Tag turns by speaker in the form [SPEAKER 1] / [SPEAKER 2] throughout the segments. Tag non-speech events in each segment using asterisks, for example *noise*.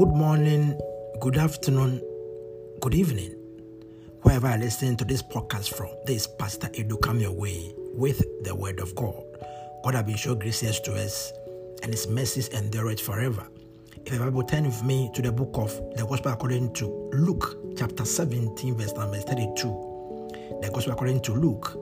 [SPEAKER 1] Good morning, good afternoon, good evening. Wherever you're listening to this podcast from, this Pastor Edu come your way with the word of God. God has been so gracious to us, and his mercies endure it forever. If you Bible, turn with me to the book of the Gospel according to Luke, chapter 17, verse number 32. The Gospel according to Luke,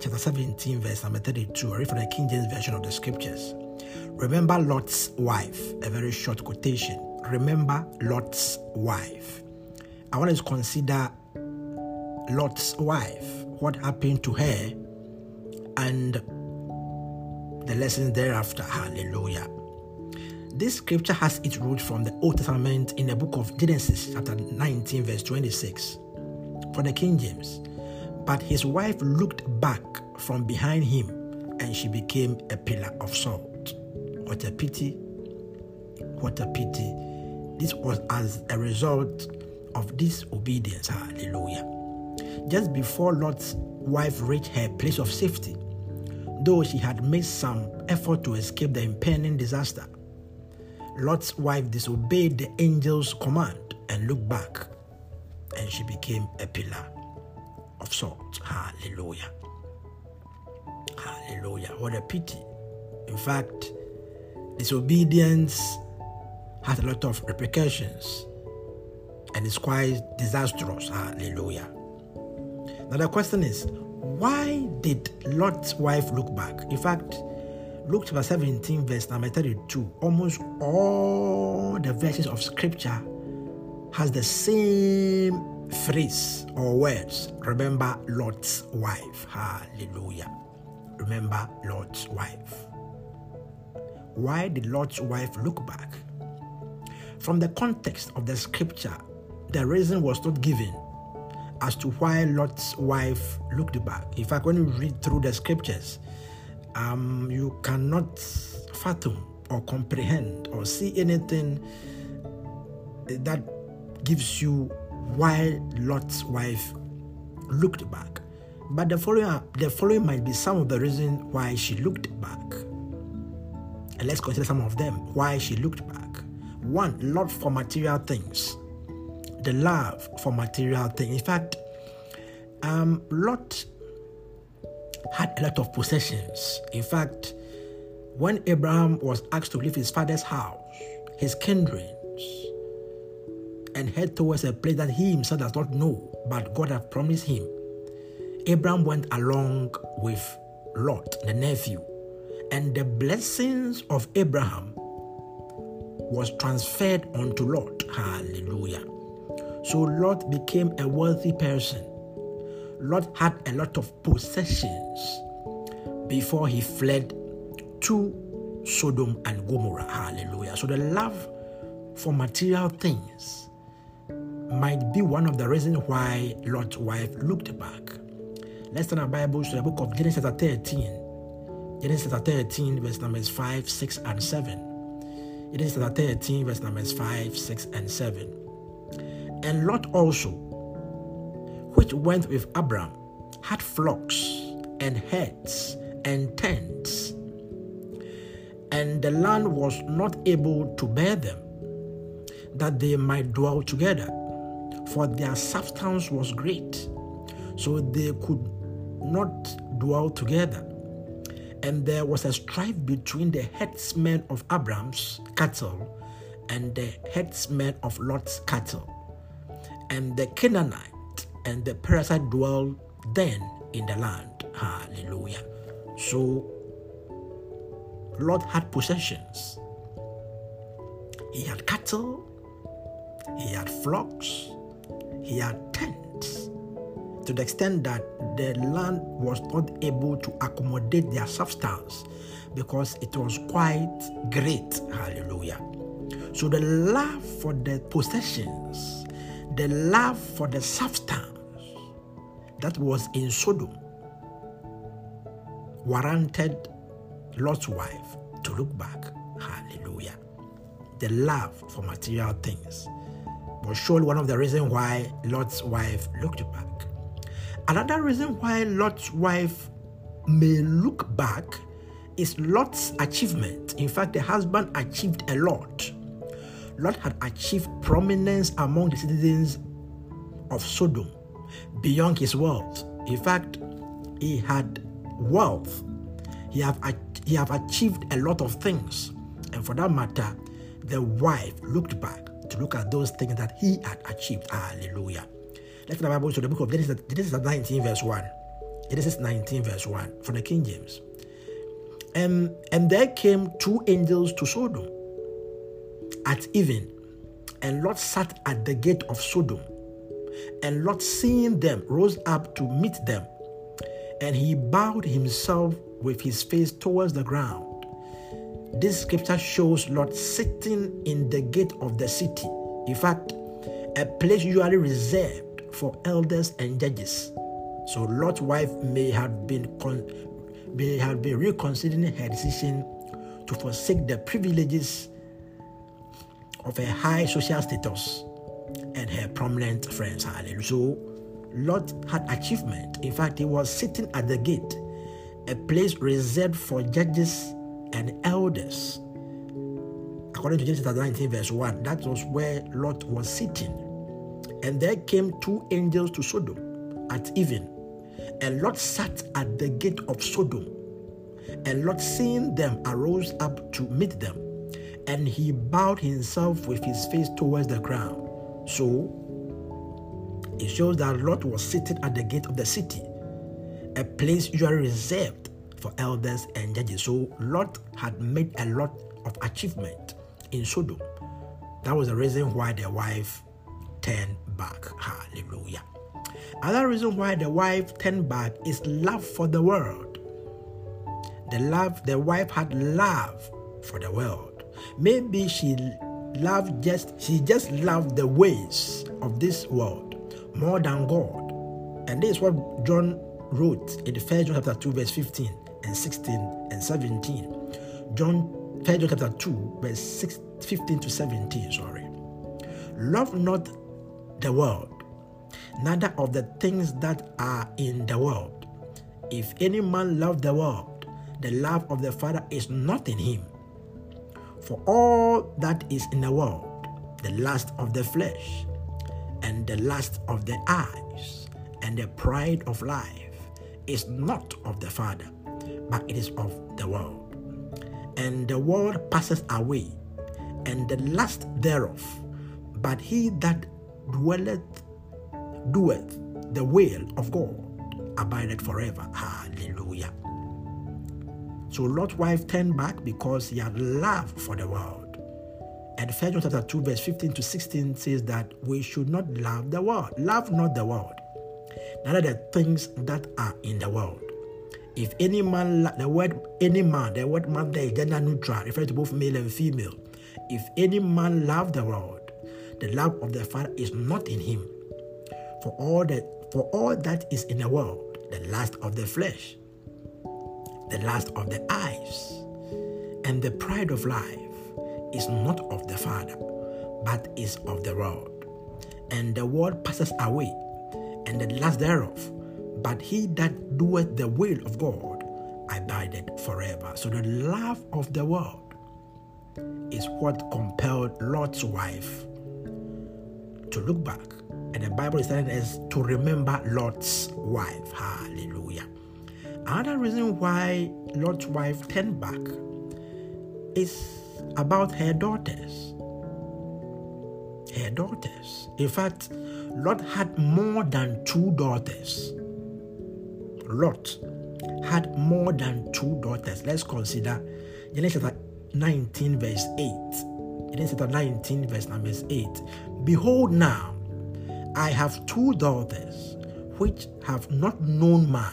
[SPEAKER 1] chapter 17, verse number 32. I read from the King James Version of the Scriptures. Remember Lot's wife, a very short quotation. Remember Lot's wife. I want us to consider Lot's wife, what happened to her, and the lessons thereafter. Hallelujah. This scripture has its root from the Old Testament in the book of Genesis, chapter 19, verse 26, for the King James. But his wife looked back from behind him, and she became a pillar of salt. What a pity! What a pity! This was as a result of disobedience. Hallelujah. Just before Lot's wife reached her place of safety, though she had made some effort to escape the impending disaster, Lot's wife disobeyed the angel's command and looked back, and she became a pillar of salt. Hallelujah. Hallelujah. What a pity. In fact, disobedience has a lot of repercussions and it's quite disastrous. Hallelujah. Now, the question is why did Lot's wife look back? In fact, Luke chapter 17, verse number 32, almost all the verses of scripture has the same phrase or words. Remember Lot's wife. Hallelujah. Remember Lot's wife. Why did Lot's wife look back? From the context of the scripture, the reason was not given as to why Lot's wife looked back. In fact, when you read through the scriptures, um, you cannot fathom or comprehend or see anything that gives you why Lot's wife looked back. But the following, the following might be some of the reasons why she looked back. And let's consider some of them why she looked back. One, love for material things. The love for material things. In fact, um, Lot had a lot of possessions. In fact, when Abraham was asked to leave his father's house, his kindred, and head towards a place that he himself does not know, but God had promised him, Abraham went along with Lot, the nephew, and the blessings of Abraham was transferred onto Lot. Hallelujah. So Lot became a wealthy person. Lot had a lot of possessions before he fled to Sodom and Gomorrah. Hallelujah. So the love for material things might be one of the reasons why Lot's wife looked back. Let's turn our Bibles to the book of Genesis 13. Genesis 13, verse numbers 5, 6, and 7. It is chapter 13, verse numbers 5, 6, and 7. And Lot also, which went with Abram, had flocks and herds and tents. And the land was not able to bear them, that they might dwell together, for their substance was great, so they could not dwell together and there was a strife between the headsmen of Abram's cattle and the headsmen of Lot's cattle. And the Canaanite and the Perizzite dwelled then in the land. Hallelujah. So Lot had possessions. He had cattle, he had flocks, he had tents to the extent that the land was not able to accommodate their substance because it was quite great. Hallelujah. So the love for the possessions, the love for the substance that was in Sodom warranted Lot's wife to look back. Hallelujah. The love for material things was surely one of the reasons why Lot's wife looked back. Another reason why Lot's wife may look back is Lot's achievement. In fact, the husband achieved a lot. Lot had achieved prominence among the citizens of Sodom beyond his wealth. In fact, he had wealth. He have, he have achieved a lot of things. And for that matter, the wife looked back to look at those things that he had achieved. Hallelujah. Let's the Bible to the book of Genesis, Genesis 19, verse 1. Genesis 19, verse 1 from the King James. And, and there came two angels to Sodom at even, and Lot sat at the gate of Sodom. And Lot, seeing them, rose up to meet them. And he bowed himself with his face towards the ground. This scripture shows Lot sitting in the gate of the city. In fact, a place usually reserved for elders and judges. So Lot's wife may have been con- may have been reconsidering her decision to forsake the privileges of her high social status and her prominent friends. Hallelujah. So Lot had achievement. In fact, he was sitting at the gate, a place reserved for judges and elders. According to Genesis 19, verse 1, that was where Lot was sitting. And there came two angels to Sodom at even. And Lot sat at the gate of Sodom. And Lot, seeing them, arose up to meet them. And he bowed himself with his face towards the ground. So, it shows that Lot was sitting at the gate of the city, a place usually reserved for elders and judges. So Lot had made a lot of achievement in Sodom. That was the reason why the wife turned back. Hallelujah. Another reason why the wife turned back is love for the world. The love the wife had love for the world. Maybe she loved just she just loved the ways of this world more than God. And this is what John wrote in the first John chapter 2, verse 15 and 16 and 17. John, first John chapter 2, verse 6, 15 to 17, sorry. Love not the world, neither of the things that are in the world. If any man love the world, the love of the Father is not in him. For all that is in the world, the lust of the flesh, and the lust of the eyes, and the pride of life, is not of the Father, but it is of the world. And the world passes away, and the lust thereof, but he that dwelleth, doeth the will of God, abideth forever. Hallelujah. So Lot's wife turned back because he had love for the world. And 1 John chapter 2, verse 15 to 16 says that we should not love the world. Love not the world, neither the things that are in the world. If any man, the word any man, the word man there is gender neutral, referring to both male and female. If any man love the world, the love of the Father is not in him. For all that, for all that is in the world, the lust of the flesh, the lust of the eyes, and the pride of life is not of the Father, but is of the world. And the world passes away, and the lust thereof, but he that doeth the will of God abideth forever. So the love of the world is what compelled Lot's wife to look back. And the Bible is telling us to remember Lot's wife. Hallelujah. Another reason why Lot's wife turned back is about her daughters. Her daughters. In fact, Lot had more than two daughters. Lot had more than two daughters. Let's consider Genesis 19, verse 8. Genesis 19, verse number 8. Behold, now I have two daughters which have not known man.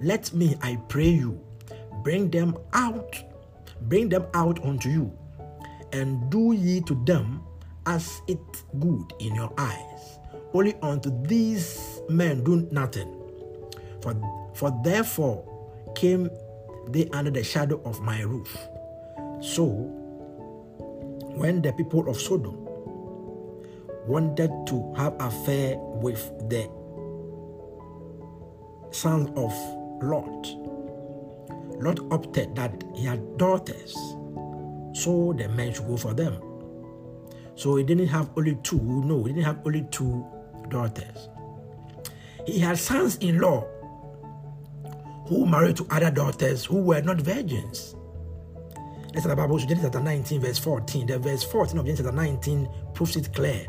[SPEAKER 1] Let me, I pray you, bring them out, bring them out unto you, and do ye to them as it good in your eyes. Only unto these men do nothing for, for therefore came they under the shadow of my roof. So, when the people of Sodom wanted to have affair with the sons of Lot, Lot opted that he had daughters, so the men should go for them. So he didn't have only two. No, he didn't have only two daughters. He had sons in law who married to other daughters who were not virgins. Let's talk about Genesis chapter 19, verse 14. The verse 14 of Genesis chapter 19 proves it clear.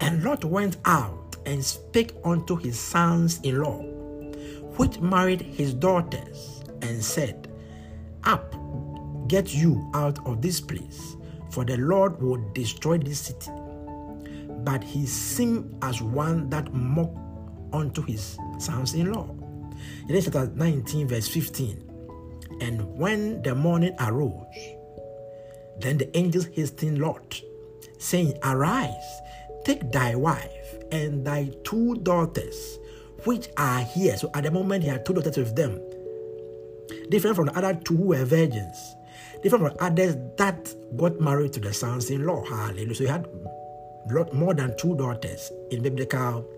[SPEAKER 1] And Lot went out and spake unto his sons in law, which married his daughters, and said, Up, get you out of this place, for the Lord will destroy this city. But he seemed as one that mocked unto his sons in law. Genesis chapter 19, verse 15. And when the morning arose, then the angels hastened Lot, saying, Arise, take thy wife and thy two daughters, which are here. So at the moment, he had two daughters with them, different from the other two who were virgins, different from others that got married to the sons in law. Hallelujah. So he had lot more than two daughters in biblical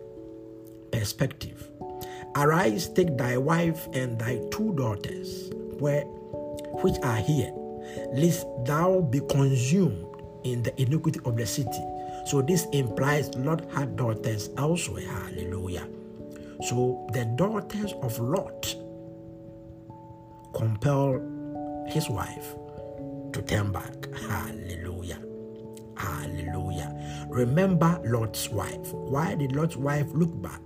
[SPEAKER 1] perspective. Arise, take thy wife and thy two daughters where which are here, lest thou be consumed in the iniquity of the city. So this implies Lot had daughters elsewhere. Hallelujah. So the daughters of Lot compel his wife to turn back. Hallelujah. Hallelujah. Remember Lot's wife. Why did Lot's wife look back?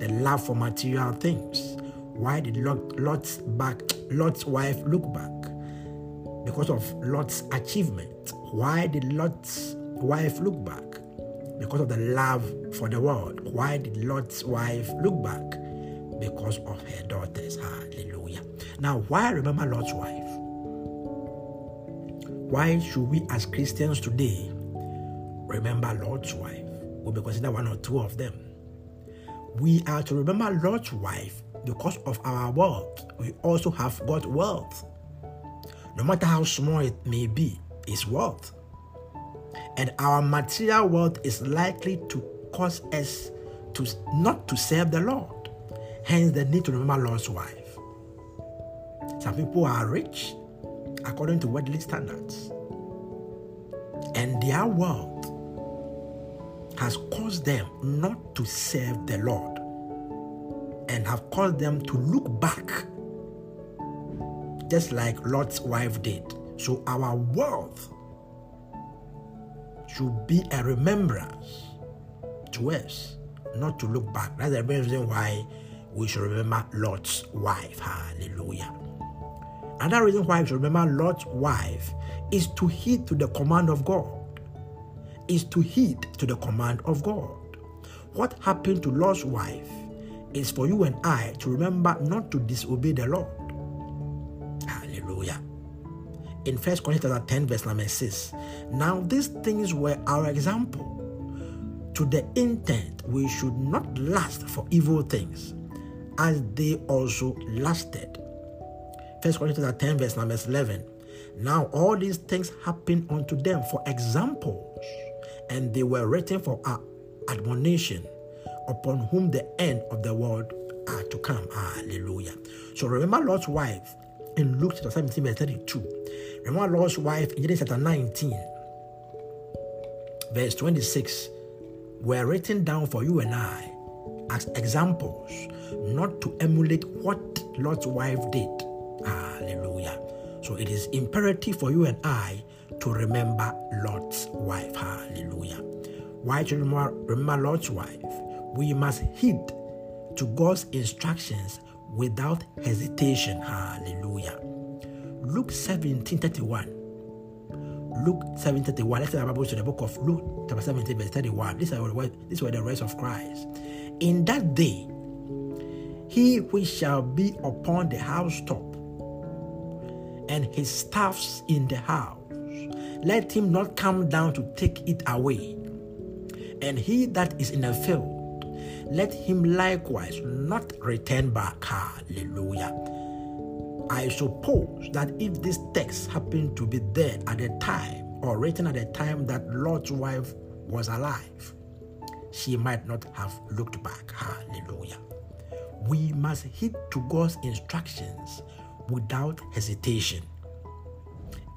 [SPEAKER 1] The love for material things. Why did Lot, Lot's back Lot's wife look back? Because of Lot's achievement. Why did Lot's wife look back? Because of the love for the world. Why did Lot's wife look back? Because of her daughters. Hallelujah. Now, why remember Lot's wife? Why should we as Christians today remember Lot's wife? We may consider one or two of them. We are to remember Lot's wife because of our wealth, we also have got wealth. No matter how small it may be, it's wealth. And our material wealth is likely to cause us to not to serve the Lord. Hence the need to remember Lot's wife. Some people are rich according to worldly standards. And their wealth has caused them not to serve the Lord and have caused them to look back, just like Lot's wife did. So our wealth should be a remembrance to us, not to look back. That's the reason why we should remember Lot's wife. Hallelujah. Another reason why we should remember Lot's wife is to heed to the command of God. Is to heed to the command of God. What happened to Lot's wife is for you and I to remember not to disobey the Lord. In 1 Corinthians 10, verse number 6, now these things were our example to the intent we should not lust for evil things, as they also lasted. 1 Corinthians 10, verse number 11. Now all these things happened unto them for examples, and they were written for our admonition upon whom the end of the world are to come. Hallelujah. So remember Lot's wife in Luke chapter 17, verse 32. Remember Lot's wife in Genesis chapter 19, verse 26, were written down for you and I as examples, not to emulate what Lot's wife did. Hallelujah. So it is imperative for you and I to remember Lot's wife. Hallelujah. Why to remember, remember Lot's wife? we must heed to God's instructions without hesitation. Hallelujah. Luke 17 31. Luke 17 31. Let's Bible to the book of Luke, chapter 17, verse 31. This is where the rest of Christ. In that day, he which shall be upon the housetop and his staffs in the house, let him not come down to take it away. And he that is in a field, let him likewise not return back. Hallelujah. I suppose that if this text happened to be there at the time or written at the time that Lot's wife was alive, she might not have looked back. Hallelujah. We must heed to God's instructions without hesitation.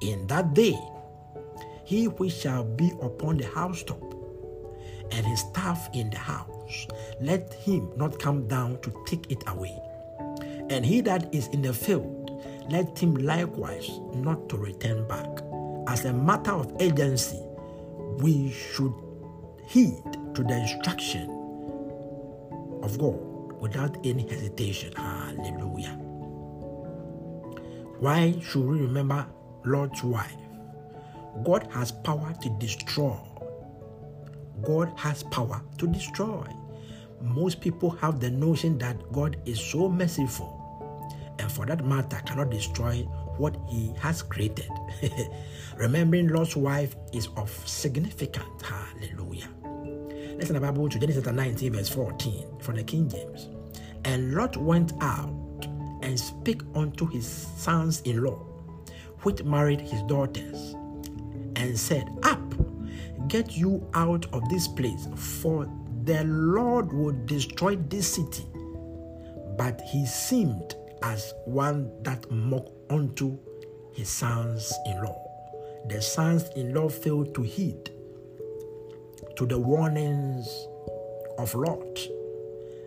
[SPEAKER 1] In that day, he which shall be upon the housetop, and his staff in the house, let him not come down to take it away. And he that is in the field, let him likewise not to return back. As a matter of agency, we should heed to the instruction of God without any hesitation. Hallelujah. Why should we remember Lot's wife? God has power to destroy. God has power to destroy. Most people have the notion that God is so merciful and for that matter cannot destroy what he has created. *laughs* Remembering Lot's wife is of significance. Hallelujah. Listen the Bible to Genesis 19, verse 14 from the King James. And Lot went out and spake unto his sons in law, which married his daughters, and said, Up, get you out of this place, for the Lord will destroy this city. But he seemed as one that mocked unto his sons in law. The sons in law failed to heed to the warnings of Lot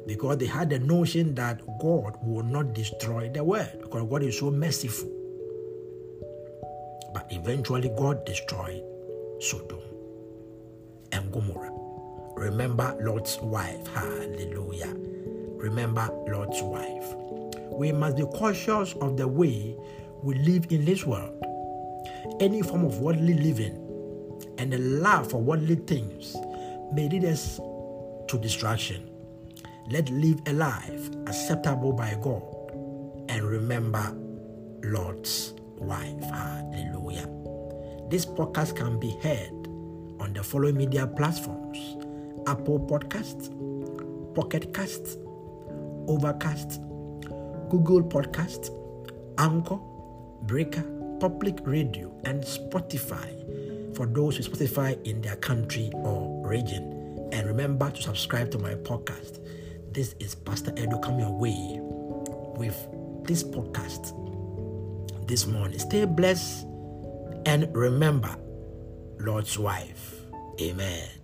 [SPEAKER 1] because they had the notion that God will not destroy the world because God is so merciful. But eventually, God destroyed Sodom and Gomorrah. Remember Lot's wife. Hallelujah. Remember Lot's wife. We must be cautious of the way we live in this world. Any form of worldly living and the love for worldly things may lead us to distraction let live a life acceptable by God and remember Lot's wife. Hallelujah. This podcast can be heard on the following media platforms Apple Podcasts, Pocket Casts, Overcast, Google Podcasts, Anchor, Breaker, Public Radio, and Spotify for those who Spotify in their country or region. And remember to subscribe to my podcast this is Pastor Edo coming your way with this podcast this morning. Stay blessed and remember Lot's wife. Amen.